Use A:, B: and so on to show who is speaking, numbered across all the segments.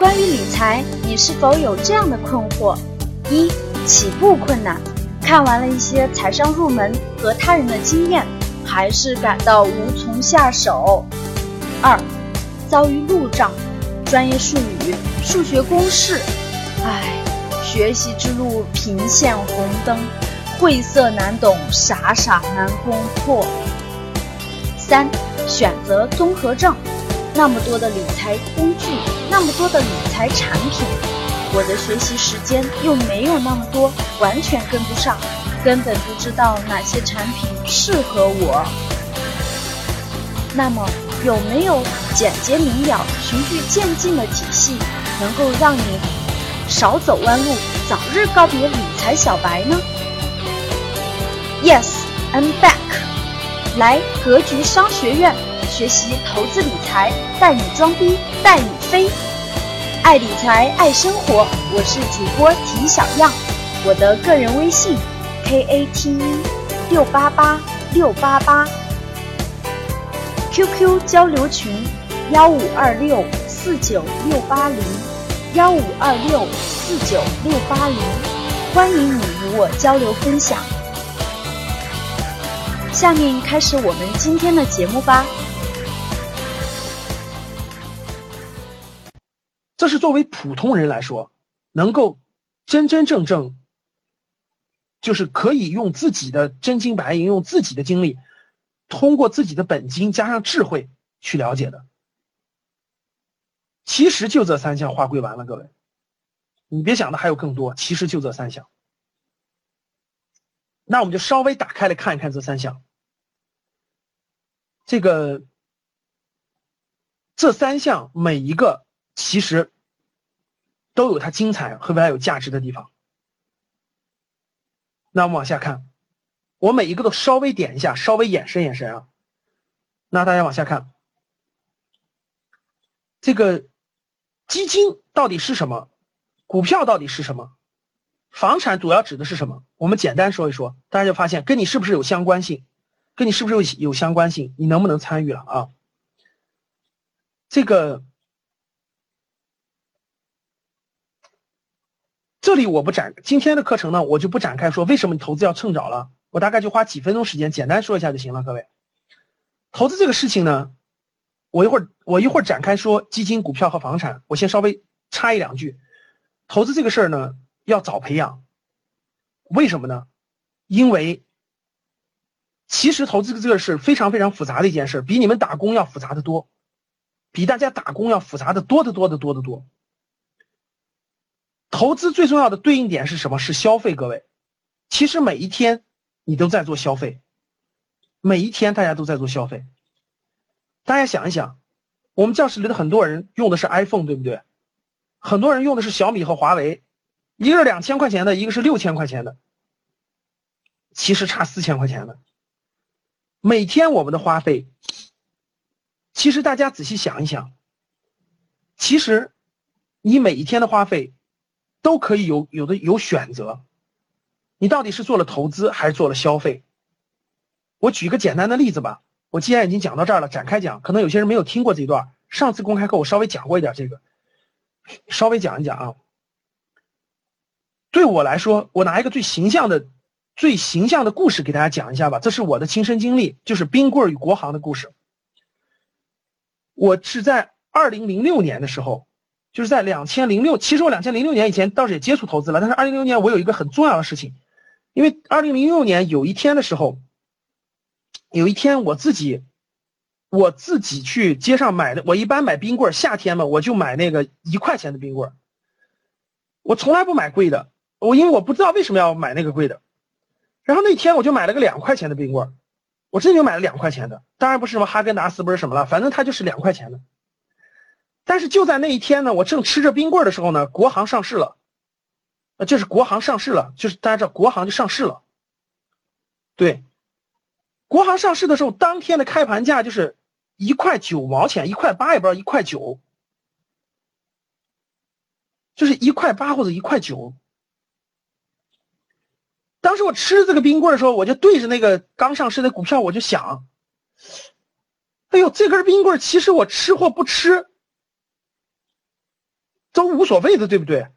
A: 关于理财，你是否有这样的困惑：一、起步困难，看完了一些财商入门和他人的经验，还是感到无从下手；二、遭遇路障，专业术语、数学公式，唉，学习之路频现红灯，晦涩难懂，傻傻难攻破；三、选择综合症。那么多的理财工具，那么多的理财产品，我的学习时间又没有那么多，完全跟不上，根本不知道哪些产品适合我。那么，有没有简洁明了、循序渐进的体系，能够让你少走弯路，早日告别理财小白呢？Yes，I'm back。来格局商学院。学习投资理财，带你装逼带你飞，爱理财爱生活，我是主播提小样，我的个人微信 k a t e 六八八六八八，QQ 交流群幺五二六四九六八零幺五二六四九六八零，欢迎你与我交流分享。下面开始我们今天的节目吧。
B: 这是作为普通人来说，能够真真正正，就是可以用自己的真金白银，用自己的精力，通过自己的本金加上智慧去了解的。其实就这三项划归完了，各位，你别想的还有更多，其实就这三项。那我们就稍微打开来看一看这三项，这个这三项每一个。其实都有它精彩和未来有价值的地方。那我们往下看，我每一个都稍微点一下，稍微延伸延伸啊。那大家往下看，这个基金到底是什么？股票到底是什么？房产主要指的是什么？我们简单说一说，大家就发现跟你是不是有相关性？跟你是不是有有相关性？你能不能参与了啊？这个。这里我不展今天的课程呢，我就不展开说为什么你投资要趁早了。我大概就花几分钟时间简单说一下就行了。各位，投资这个事情呢，我一会儿我一会儿展开说基金、股票和房产。我先稍微插一两句，投资这个事儿呢要早培养。为什么呢？因为其实投资这个事非常非常复杂的一件事，比你们打工要复杂的多，比大家打工要复杂的多得多得多得多。投资最重要的对应点是什么？是消费。各位，其实每一天你都在做消费，每一天大家都在做消费。大家想一想，我们教室里的很多人用的是 iPhone，对不对？很多人用的是小米和华为，一个是两千块钱的，一个是六千块钱的，其实差四千块钱的。每天我们的花费，其实大家仔细想一想，其实你每一天的花费。都可以有有的有选择，你到底是做了投资还是做了消费？我举个简单的例子吧。我既然已经讲到这儿了，展开讲，可能有些人没有听过这一段。上次公开课我稍微讲过一点这个，稍微讲一讲啊。对我来说，我拿一个最形象的、最形象的故事给大家讲一下吧。这是我的亲身经历，就是冰棍与国行的故事。我是在二零零六年的时候。就是在两千零六，其实我两千零六年以前倒是也接触投资了，但是二零零六年我有一个很重要的事情，因为二零零六年有一天的时候，有一天我自己，我自己去街上买的，我一般买冰棍夏天嘛，我就买那个一块钱的冰棍我从来不买贵的，我因为我不知道为什么要买那个贵的，然后那天我就买了个两块钱的冰棍我真就买了两块钱的，当然不是什么哈根达斯不是什么了，反正它就是两块钱的。但是就在那一天呢，我正吃着冰棍的时候呢，国航上市了，呃，就是国航上市了，就是大家知道国航就上市了。对，国航上市的时候，当天的开盘价就是一块九毛钱，一块八也不知道一块九，就是一块八或者一块九。当时我吃这个冰棍的时候，我就对着那个刚上市的股票，我就想，哎呦，这根冰棍其实我吃或不吃。都无所谓的，对不对？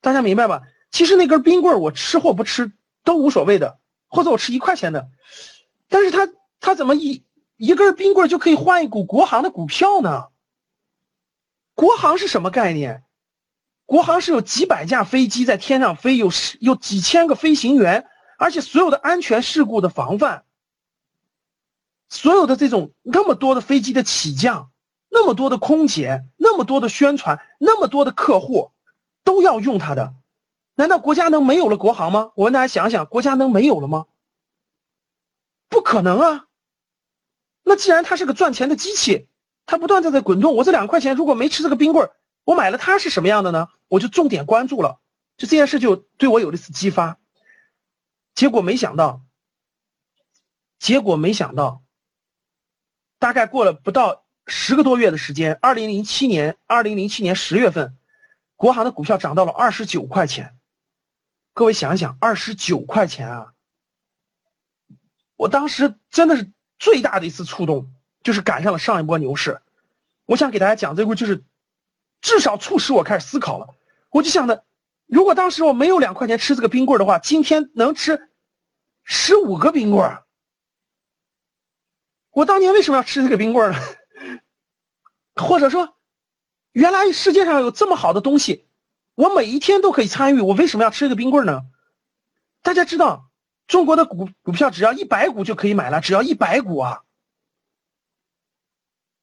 B: 大家明白吧？其实那根冰棍我吃或不吃都无所谓的，或者我吃一块钱的，但是他他怎么一一根冰棍就可以换一股国航的股票呢？国航是什么概念？国航是有几百架飞机在天上飞，有有几千个飞行员，而且所有的安全事故的防范，所有的这种那么多的飞机的起降，那么多的空姐，那么多的宣传，那么多的客户，都要用它的。难道国家能没有了国航吗？我问大家想想，国家能没有了吗？不可能啊！那既然它是个赚钱的机器，它不断在在滚动，我这两块钱如果没吃这个冰棍儿。我买了它是什么样的呢？我就重点关注了，就这件事就对我有了一次激发。结果没想到，结果没想到，大概过了不到十个多月的时间，二零零七年，二零零七年十月份，国航的股票涨到了二十九块钱。各位想一想，二十九块钱啊！我当时真的是最大的一次触动，就是赶上了上一波牛市。我想给大家讲这个就是。至少促使我开始思考了，我就想着，如果当时我没有两块钱吃这个冰棍的话，今天能吃十五个冰棍我当年为什么要吃这个冰棍呢？或者说，原来世界上有这么好的东西，我每一天都可以参与，我为什么要吃这个冰棍呢？大家知道，中国的股股票只要一百股就可以买了，只要一百股啊。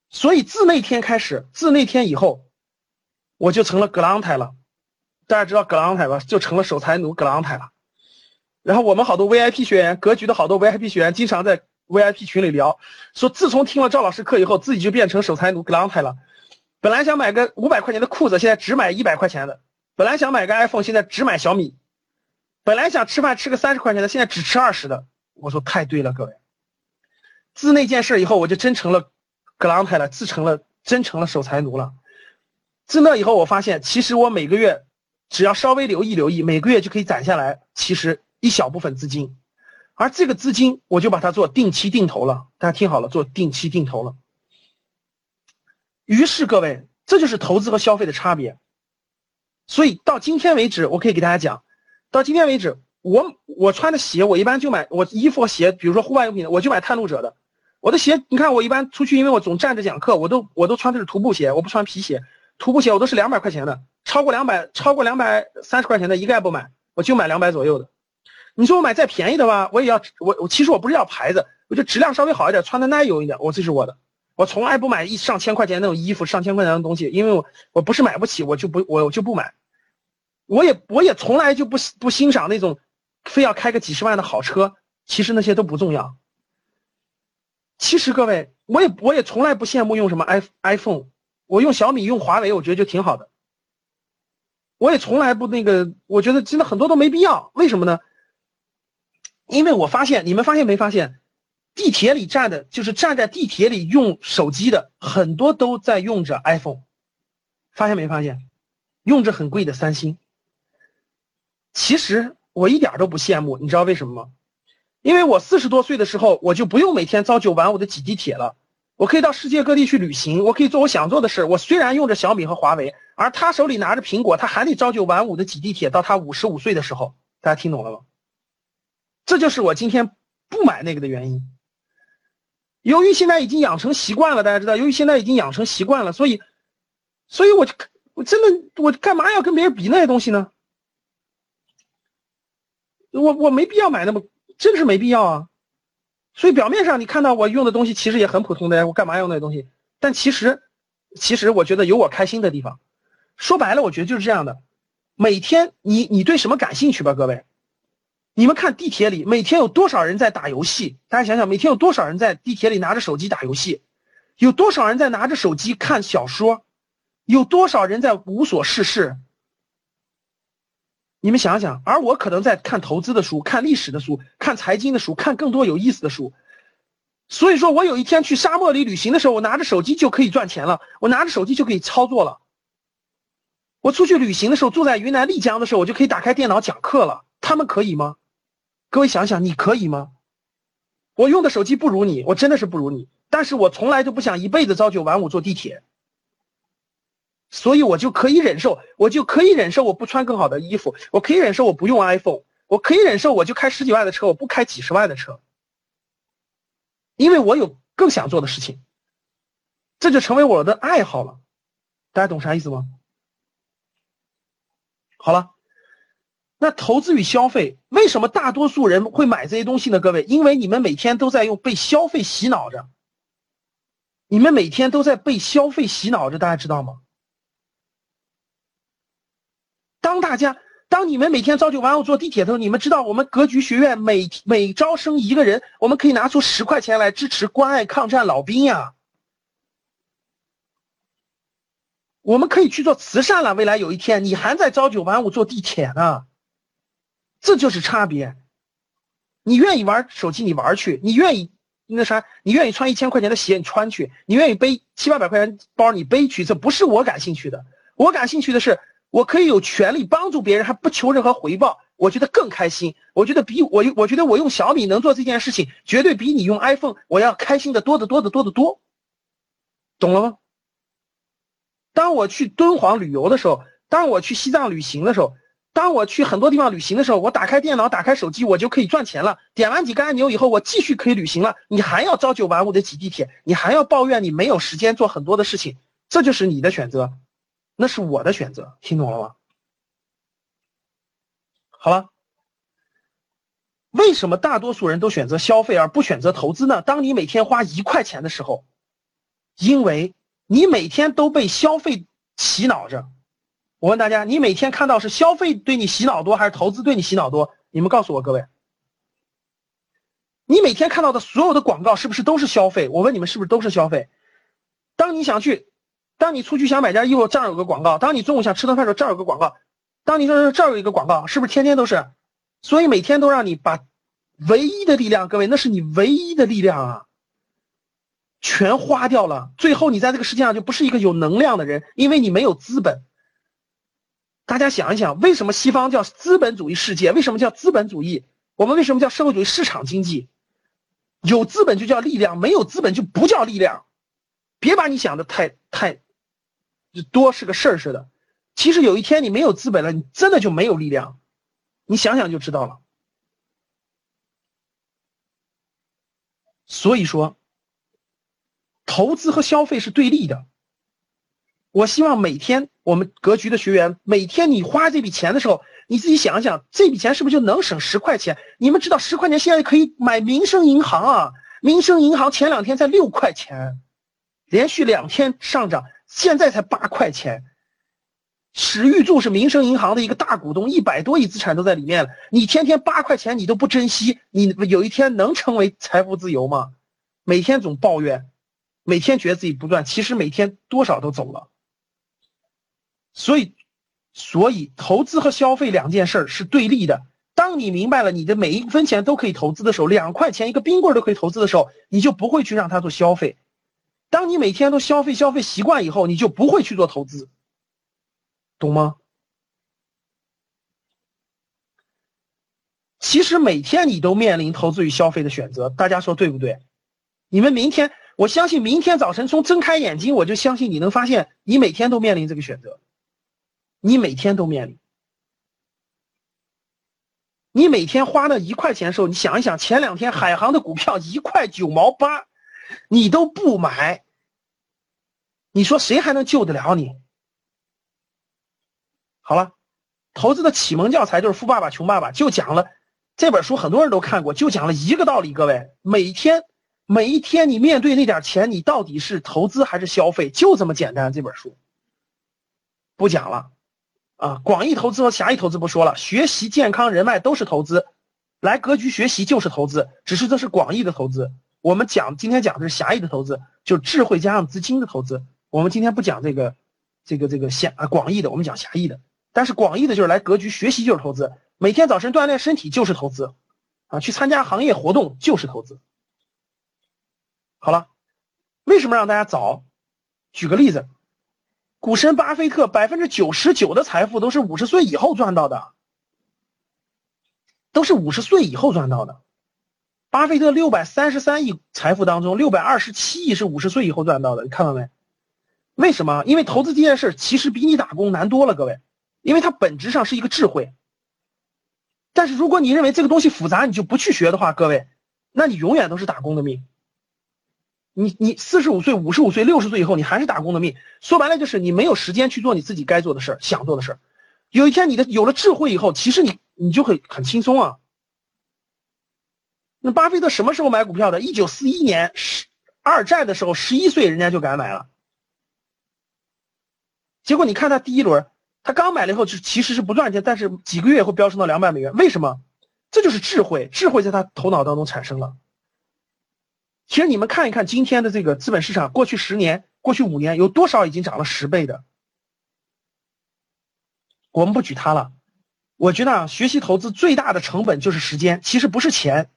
B: 所以自那天开始，自那天以后。我就成了格朗台了，大家知道格朗台吧？就成了守财奴格朗台了。然后我们好多 VIP 学员，格局的好多 VIP 学员，经常在 VIP 群里聊，说自从听了赵老师课以后，自己就变成守财奴格朗台了。本来想买个五百块钱的裤子，现在只买一百块钱的；本来想买个 iPhone，现在只买小米；本来想吃饭吃个三十块钱的，现在只吃二十的。我说太对了，各位。自那件事以后，我就真成了格朗台了，自成了真成了守财奴了。自那以后，我发现其实我每个月只要稍微留意留意，每个月就可以攒下来，其实一小部分资金，而这个资金我就把它做定期定投了。大家听好了，做定期定投了。于是各位，这就是投资和消费的差别。所以到今天为止，我可以给大家讲，到今天为止，我我穿的鞋，我一般就买我衣服和鞋，比如说户外用品，我就买探路者的。我的鞋，你看我一般出去，因为我总站着讲课，我都我都穿的是徒步鞋，我不穿皮鞋。徒步鞋我都是两百块钱的，超过两百超过两百三十块钱的一概不买，我就买两百左右的。你说我买再便宜的吧，我也要我我其实我不是要牌子，我就质量稍微好一点，穿的耐用一点，我这是我的。我从来不买一上千块钱那种衣服，上千块钱的东西，因为我我不是买不起，我就不我就不买。我也我也从来就不不欣赏那种非要开个几十万的好车，其实那些都不重要。其实各位，我也我也从来不羡慕用什么 i iPhone。我用小米用华为，我觉得就挺好的。我也从来不那个，我觉得真的很多都没必要。为什么呢？因为我发现，你们发现没发现，地铁里站的，就是站在地铁里用手机的，很多都在用着 iPhone。发现没发现？用着很贵的三星。其实我一点都不羡慕，你知道为什么吗？因为我四十多岁的时候，我就不用每天朝九晚五的挤地铁了。我可以到世界各地去旅行，我可以做我想做的事。我虽然用着小米和华为，而他手里拿着苹果，他还得朝九晚五的挤地铁，到他五十五岁的时候。大家听懂了吗？这就是我今天不买那个的原因。由于现在已经养成习惯了，大家知道，由于现在已经养成习惯了，所以，所以我就我真的我干嘛要跟别人比那些东西呢？我我没必要买那么，真是没必要啊。所以表面上你看到我用的东西其实也很普通的，我干嘛用那些东西？但其实，其实我觉得有我开心的地方。说白了，我觉得就是这样的。每天你你对什么感兴趣吧，各位？你们看地铁里每天有多少人在打游戏？大家想想，每天有多少人在地铁里拿着手机打游戏？有多少人在拿着手机看小说？有多少人在无所事事？你们想想，而我可能在看投资的书、看历史的书、看财经的书、看更多有意思的书。所以说我有一天去沙漠里旅行的时候，我拿着手机就可以赚钱了，我拿着手机就可以操作了。我出去旅行的时候，住在云南丽江的时候，我就可以打开电脑讲课了。他们可以吗？各位想想，你可以吗？我用的手机不如你，我真的是不如你，但是我从来都不想一辈子朝九晚五坐地铁。所以我就可以忍受，我就可以忍受我不穿更好的衣服，我可以忍受我不用 iPhone，我可以忍受我就开十几万的车，我不开几十万的车，因为我有更想做的事情，这就成为我的爱好了。大家懂啥意思吗？好了，那投资与消费，为什么大多数人会买这些东西呢？各位，因为你们每天都在用被消费洗脑着，你们每天都在被消费洗脑着，大家知道吗？当大家，当你们每天朝九晚五坐地铁的时候，你们知道我们格局学院每每招生一个人，我们可以拿出十块钱来支持关爱抗战老兵呀。我们可以去做慈善了。未来有一天，你还在朝九晚五坐地铁呢，这就是差别。你愿意玩手机，你玩去；你愿意那啥，你愿意穿一千块钱的鞋，你穿去；你愿意背七八百块钱包，你背去。这不是我感兴趣的，我感兴趣的是。我可以有权利帮助别人，还不求任何回报，我觉得更开心。我觉得比我，我觉得我用小米能做这件事情，绝对比你用 iPhone 我要开心的多得多得多得多，懂了吗？当我去敦煌旅游的时候，当我去西藏旅行的时候，当我去很多地方旅行的时候，我打开电脑，打开手机，我就可以赚钱了。点完几个按钮以后，我继续可以旅行了。你还要朝九晚五的挤地铁，你还要抱怨你没有时间做很多的事情，这就是你的选择。那是我的选择，听懂了吗？好了，为什么大多数人都选择消费而不选择投资呢？当你每天花一块钱的时候，因为你每天都被消费洗脑着。我问大家，你每天看到是消费对你洗脑多，还是投资对你洗脑多？你们告诉我，各位，你每天看到的所有的广告是不是都是消费？我问你们，是不是都是消费？当你想去。当你出去想买件衣服，这儿有个广告；当你中午想吃顿饭的时候，这儿有个广告；当你说这儿有一个广告，是不是天天都是？所以每天都让你把唯一的力量，各位，那是你唯一的力量啊，全花掉了。最后你在这个世界上就不是一个有能量的人，因为你没有资本。大家想一想，为什么西方叫资本主义世界？为什么叫资本主义？我们为什么叫社会主义市场经济？有资本就叫力量，没有资本就不叫力量。别把你想的太太。多是个事儿似的，其实有一天你没有资本了，你真的就没有力量，你想想就知道了。所以说，投资和消费是对立的。我希望每天我们格局的学员，每天你花这笔钱的时候，你自己想想，这笔钱是不是就能省十块钱？你们知道十块钱现在可以买民生银行啊？民生银行前两天才六块钱，连续两天上涨。现在才八块钱，史玉柱是民生银行的一个大股东，一百多亿资产都在里面了。你天天八块钱你都不珍惜，你有一天能成为财富自由吗？每天总抱怨，每天觉得自己不赚，其实每天多少都走了。所以，所以投资和消费两件事是对立的。当你明白了你的每一分钱都可以投资的时候，两块钱一个冰棍都可以投资的时候，你就不会去让它做消费。当你每天都消费消费习惯以后，你就不会去做投资，懂吗？其实每天你都面临投资与消费的选择，大家说对不对？你们明天，我相信明天早晨从睁开眼睛，我就相信你能发现，你每天都面临这个选择，你每天都面临，你每天花那一块钱的时候，你想一想，前两天海航的股票一块九毛八。你都不买，你说谁还能救得了你？好了，投资的启蒙教材就是《富爸爸穷爸爸》，就讲了这本书，很多人都看过，就讲了一个道理。各位，每天每一天，你面对那点钱，你到底是投资还是消费？就这么简单。这本书不讲了啊，广义投资和狭义投资不说了，学习、健康、人脉都是投资，来格局学习就是投资，只是这是广义的投资。我们讲今天讲的是狭义的投资，就是智慧加上资金的投资。我们今天不讲这个，这个这个狭啊广义的，我们讲狭义的。但是广义的就是来格局学习就是投资，每天早晨锻炼身体就是投资，啊，去参加行业活动就是投资。好了，为什么让大家早？举个例子，股神巴菲特百分之九十九的财富都是五十岁以后赚到的，都是五十岁以后赚到的。巴菲特六百三十三亿财富当中，六百二十七亿是五十岁以后赚到的，你看到没？为什么？因为投资这件事其实比你打工难多了，各位，因为它本质上是一个智慧。但是如果你认为这个东西复杂，你就不去学的话，各位，那你永远都是打工的命。你你四十五岁、五十五岁、六十岁以后，你还是打工的命。说白了就是你没有时间去做你自己该做的事儿、想做的事儿。有一天你的有了智慧以后，其实你你就会很轻松啊。那巴菲特什么时候买股票的？一九四一年十二战的时候，十一岁人家就敢买了。结果你看他第一轮，他刚买了以后就其实是不赚钱，但是几个月以后飙升到两百美元。为什么？这就是智慧，智慧在他头脑当中产生了。其实你们看一看今天的这个资本市场，过去十年、过去五年有多少已经涨了十倍的？我们不举他了。我觉得啊，学习投资最大的成本就是时间，其实不是钱。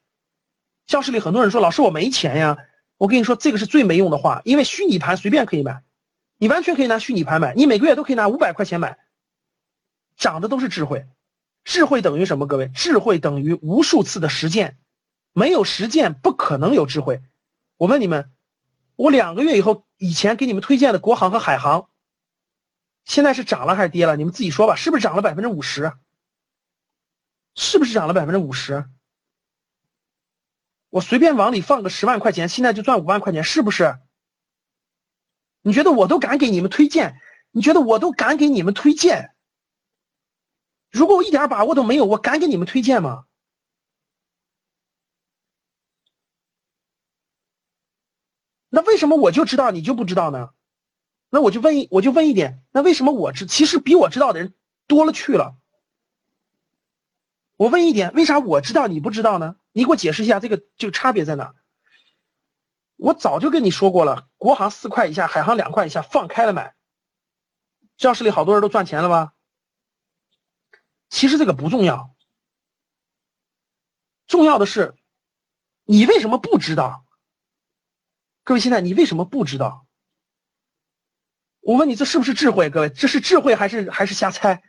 B: 教室里很多人说：“老师，我没钱呀。”我跟你说，这个是最没用的话，因为虚拟盘随便可以买，你完全可以拿虚拟盘买，你每个月都可以拿五百块钱买，涨的都是智慧。智慧等于什么？各位，智慧等于无数次的实践，没有实践不可能有智慧。我问你们，我两个月以后，以前给你们推荐的国航和海航，现在是涨了还是跌了？你们自己说吧，是不是涨了百分之五十？是不是涨了百分之五十？我随便往里放个十万块钱，现在就赚五万块钱，是不是？你觉得我都敢给你们推荐？你觉得我都敢给你们推荐？如果我一点把握都没有，我敢给你们推荐吗？那为什么我就知道你就不知道呢？那我就问一我就问一点，那为什么我知其实比我知道的人多了去了？我问一点，为啥我知道你不知道呢？你给我解释一下这个这个差别在哪？我早就跟你说过了，国航四块以下，海航两块以下放开了买。教室里好多人都赚钱了吧？其实这个不重要，重要的是你为什么不知道？各位，现在你为什么不知道？我问你，这是不是智慧？各位，这是智慧还是还是瞎猜？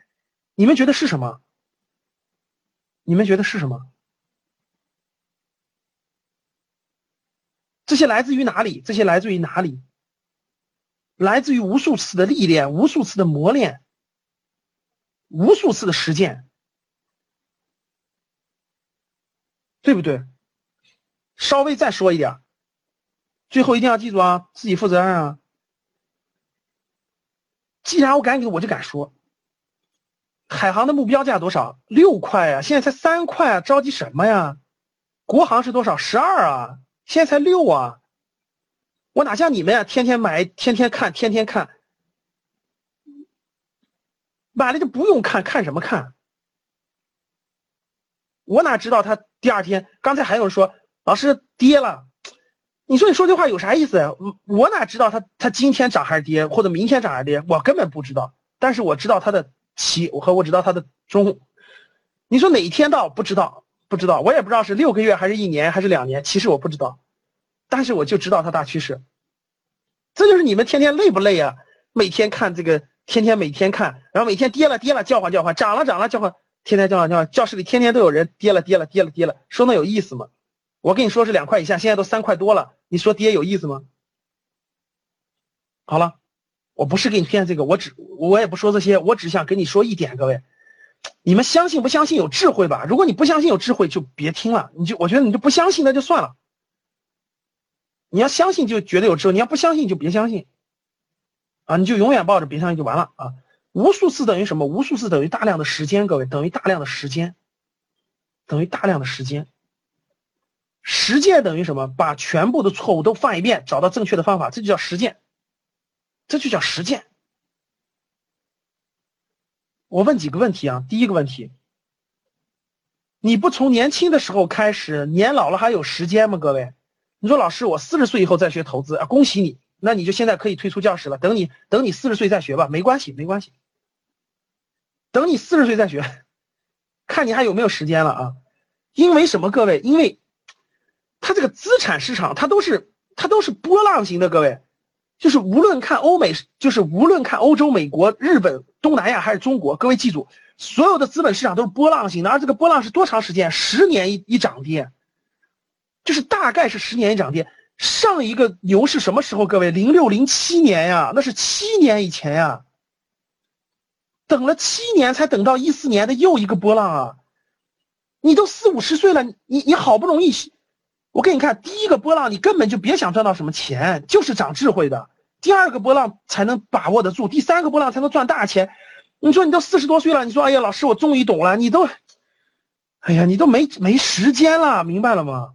B: 你们觉得是什么？你们觉得是什么？这些来自于哪里？这些来自于哪里？来自于无数次的历练，无数次的磨练，无数次的实践，对不对？稍微再说一点儿。最后一定要记住啊，自己负责任啊！既然我敢给，我就敢说。海航的目标价多少？六块啊，现在才三块啊，着急什么呀？国航是多少？十二啊，现在才六啊！我哪像你们呀，天天买，天天看，天天看，买了就不用看，看什么看？我哪知道他第二天？刚才还有人说，老师跌了。你说你说这话有啥意思呀？我哪知道它它今天涨还是跌，或者明天涨还是跌？我根本不知道。但是我知道它的起，我和我知道它的终。你说哪一天到？不知道，不知道。我也不知道是六个月还是一年还是两年。其实我不知道，但是我就知道它大趋势。这就是你们天天累不累啊？每天看这个，天天每天看，然后每天跌了跌了叫唤叫唤，涨了涨了叫唤，天天叫唤叫唤。教室里天天都有人跌了跌了跌了跌了，说那有意思吗？我跟你说是两块以下，现在都三块多了。你说跌有意思吗？好了，我不是给你骗这个，我只我也不说这些，我只想跟你说一点，各位，你们相信不相信有智慧吧？如果你不相信有智慧，就别听了。你就我觉得你就不相信，那就算了。你要相信就觉得有智慧，你要不相信就别相信。啊，你就永远抱着别相信就完了啊！无数次等于什么？无数次等于大量的时间，各位等于大量的时间，等于大量的时间。实践等于什么？把全部的错误都犯一遍，找到正确的方法，这就叫实践，这就叫实践。我问几个问题啊？第一个问题，你不从年轻的时候开始，年老了还有时间吗？各位，你说老师，我四十岁以后再学投资啊？恭喜你，那你就现在可以退出教室了。等你等你四十岁再学吧，没关系，没关系。等你四十岁再学，看你还有没有时间了啊？因为什么？各位，因为。它这个资产市场，它都是它都是波浪型的，各位，就是无论看欧美，就是无论看欧洲、美国、日本、东南亚还是中国，各位记住，所有的资本市场都是波浪型的，而这个波浪是多长时间？十年一一涨跌，就是大概是十年一涨跌。上一个牛市什么时候？各位，零六零七年呀，那是七年以前呀。等了七年才等到一四年的又一个波浪啊！你都四五十岁了，你你好不容易，我给你看第一个波浪，你根本就别想赚到什么钱，就是长智慧的。第二个波浪才能把握得住，第三个波浪才能赚大钱。你说你都四十多岁了，你说哎呀，老师我终于懂了，你都，哎呀，你都没没时间了，明白了吗？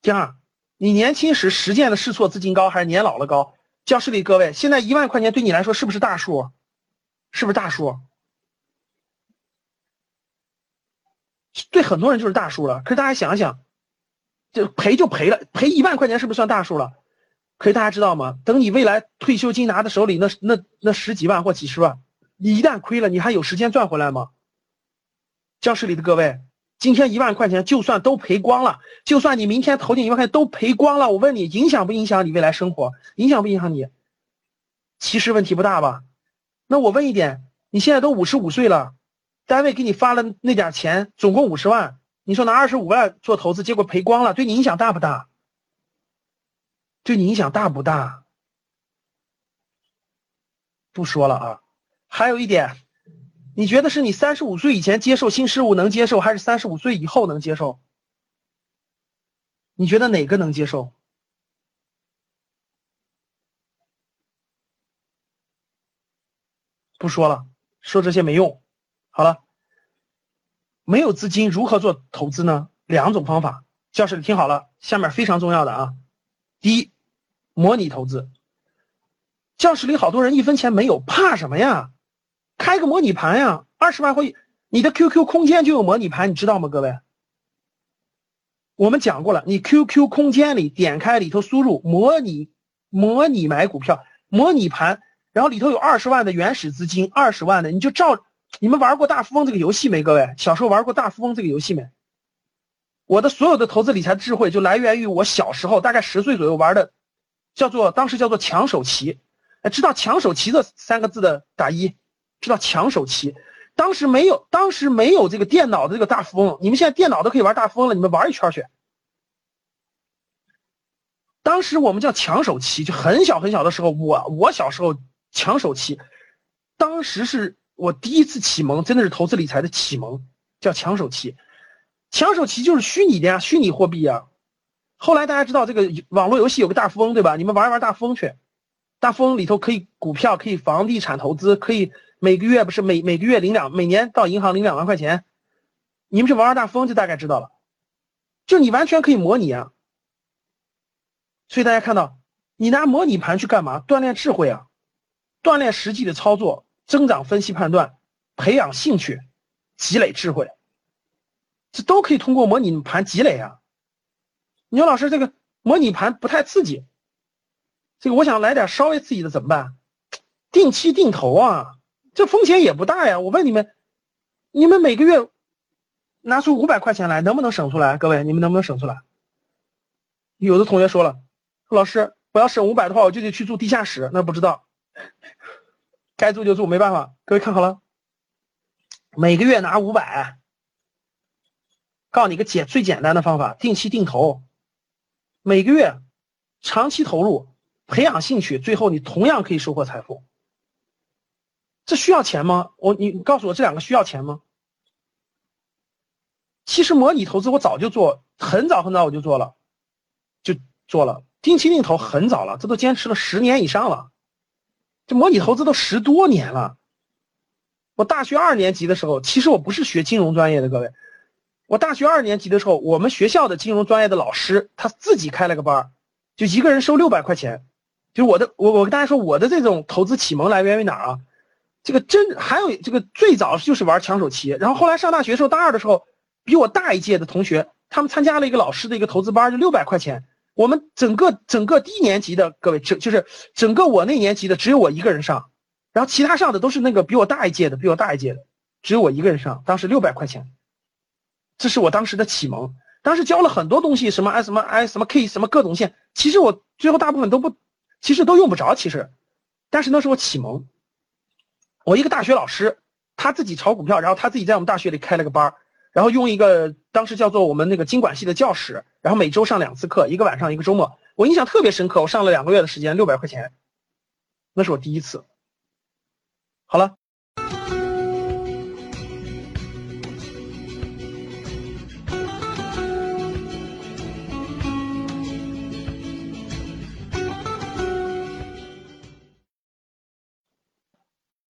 B: 第二，你年轻时实践的试错资金高还是年老了高？教室里各位，现在一万块钱对你来说是不是大数？是不是大数？对很多人就是大数了。可是大家想想，就赔就赔了，赔一万块钱是不是算大数了？可是大家知道吗？等你未来退休金拿在手里，那那那十几万或几十万，你一旦亏了，你还有时间赚回来吗？教室里的各位，今天一万块钱就算都赔光了，就算你明天投进一万块钱都赔光了，我问你，影响不影响你未来生活？影响不影响你？其实问题不大吧？那我问一点，你现在都五十五岁了，单位给你发了那点钱，总共五十万，你说拿二十五万做投资，结果赔光了，对你影响大不大？对你影响大不大？不说了啊。还有一点，你觉得是你三十五岁以前接受新事物能接受，还是三十五岁以后能接受？你觉得哪个能接受？不说了，说这些没用。好了，没有资金如何做投资呢？两种方法，教室里听好了，下面非常重要的啊。第一，模拟投资。教室里好多人一分钱没有，怕什么呀？开个模拟盘呀，二十万会，你的 QQ 空间就有模拟盘，你知道吗？各位，我们讲过了，你 QQ 空间里点开里头输入模拟模拟买股票模拟盘。然后里头有二十万的原始资金，二十万的你就照你们玩过大富翁这个游戏没？各位小时候玩过大富翁这个游戏没？我的所有的投资理财智慧就来源于我小时候大概十岁左右玩的，叫做当时叫做抢手棋。哎，知道抢手棋这三个字的打一，知道抢手棋。当时没有，当时没有这个电脑的这个大富翁，你们现在电脑都可以玩大富翁了，你们玩一圈去。当时我们叫抢手棋，就很小很小的时候，我我小时候。抢手棋，当时是我第一次启蒙，真的是投资理财的启蒙，叫抢手期。抢手期就是虚拟的呀，虚拟货币呀。后来大家知道这个网络游戏有个大富翁，对吧？你们玩一玩大富翁去，大富翁里头可以股票，可以房地产投资，可以每个月不是每每个月领两，每年到银行领两万块钱。你们去玩玩大富翁就大概知道了，就你完全可以模拟啊。所以大家看到，你拿模拟盘去干嘛？锻炼智慧啊。锻炼实际的操作，增长分析判断，培养兴趣，积累智慧，这都可以通过模拟盘积累啊。你说老师这个模拟盘不太刺激，这个我想来点稍微刺激的怎么办？定期定投啊，这风险也不大呀。我问你们，你们每个月拿出五百块钱来，能不能省出来？各位，你们能不能省出来？有的同学说了，老师，我要省五百的话，我就得去住地下室，那不知道。该住就住，没办法。各位看好了，每个月拿五百，告诉你个简最简单的方法：定期定投，每个月长期投入，培养兴趣，最后你同样可以收获财富。这需要钱吗？我你告诉我这两个需要钱吗？其实模拟投资我早就做，很早很早我就做了，就做了定期定投很早了，这都坚持了十年以上了。这模拟投资都十多年了。我大学二年级的时候，其实我不是学金融专业的，各位。我大学二年级的时候，我们学校的金融专业的老师他自己开了个班就一个人收六百块钱。就我的，我我跟大家说，我的这种投资启蒙来源于哪儿啊？这个真还有这个最早就是玩抢手棋，然后后来上大学的时候，大二的时候，比我大一届的同学，他们参加了一个老师的一个投资班就六百块钱。我们整个整个低年级的各位，整就是整个我那年级的只有我一个人上，然后其他上的都是那个比我大一届的，比我大一届的，只有我一个人上。当时六百块钱，这是我当时的启蒙。当时教了很多东西，什么 I 什么 I 什么 K 什么各种线，其实我最后大部分都不，其实都用不着。其实，但是那是我启蒙。我一个大学老师，他自己炒股票，然后他自己在我们大学里开了个班然后用一个当时叫做我们那个经管系的教室，然后每周上两次课，一个晚上一个周末，我印象特别深刻。我上了两个月的时间，六百块钱，那是我第一次。好了。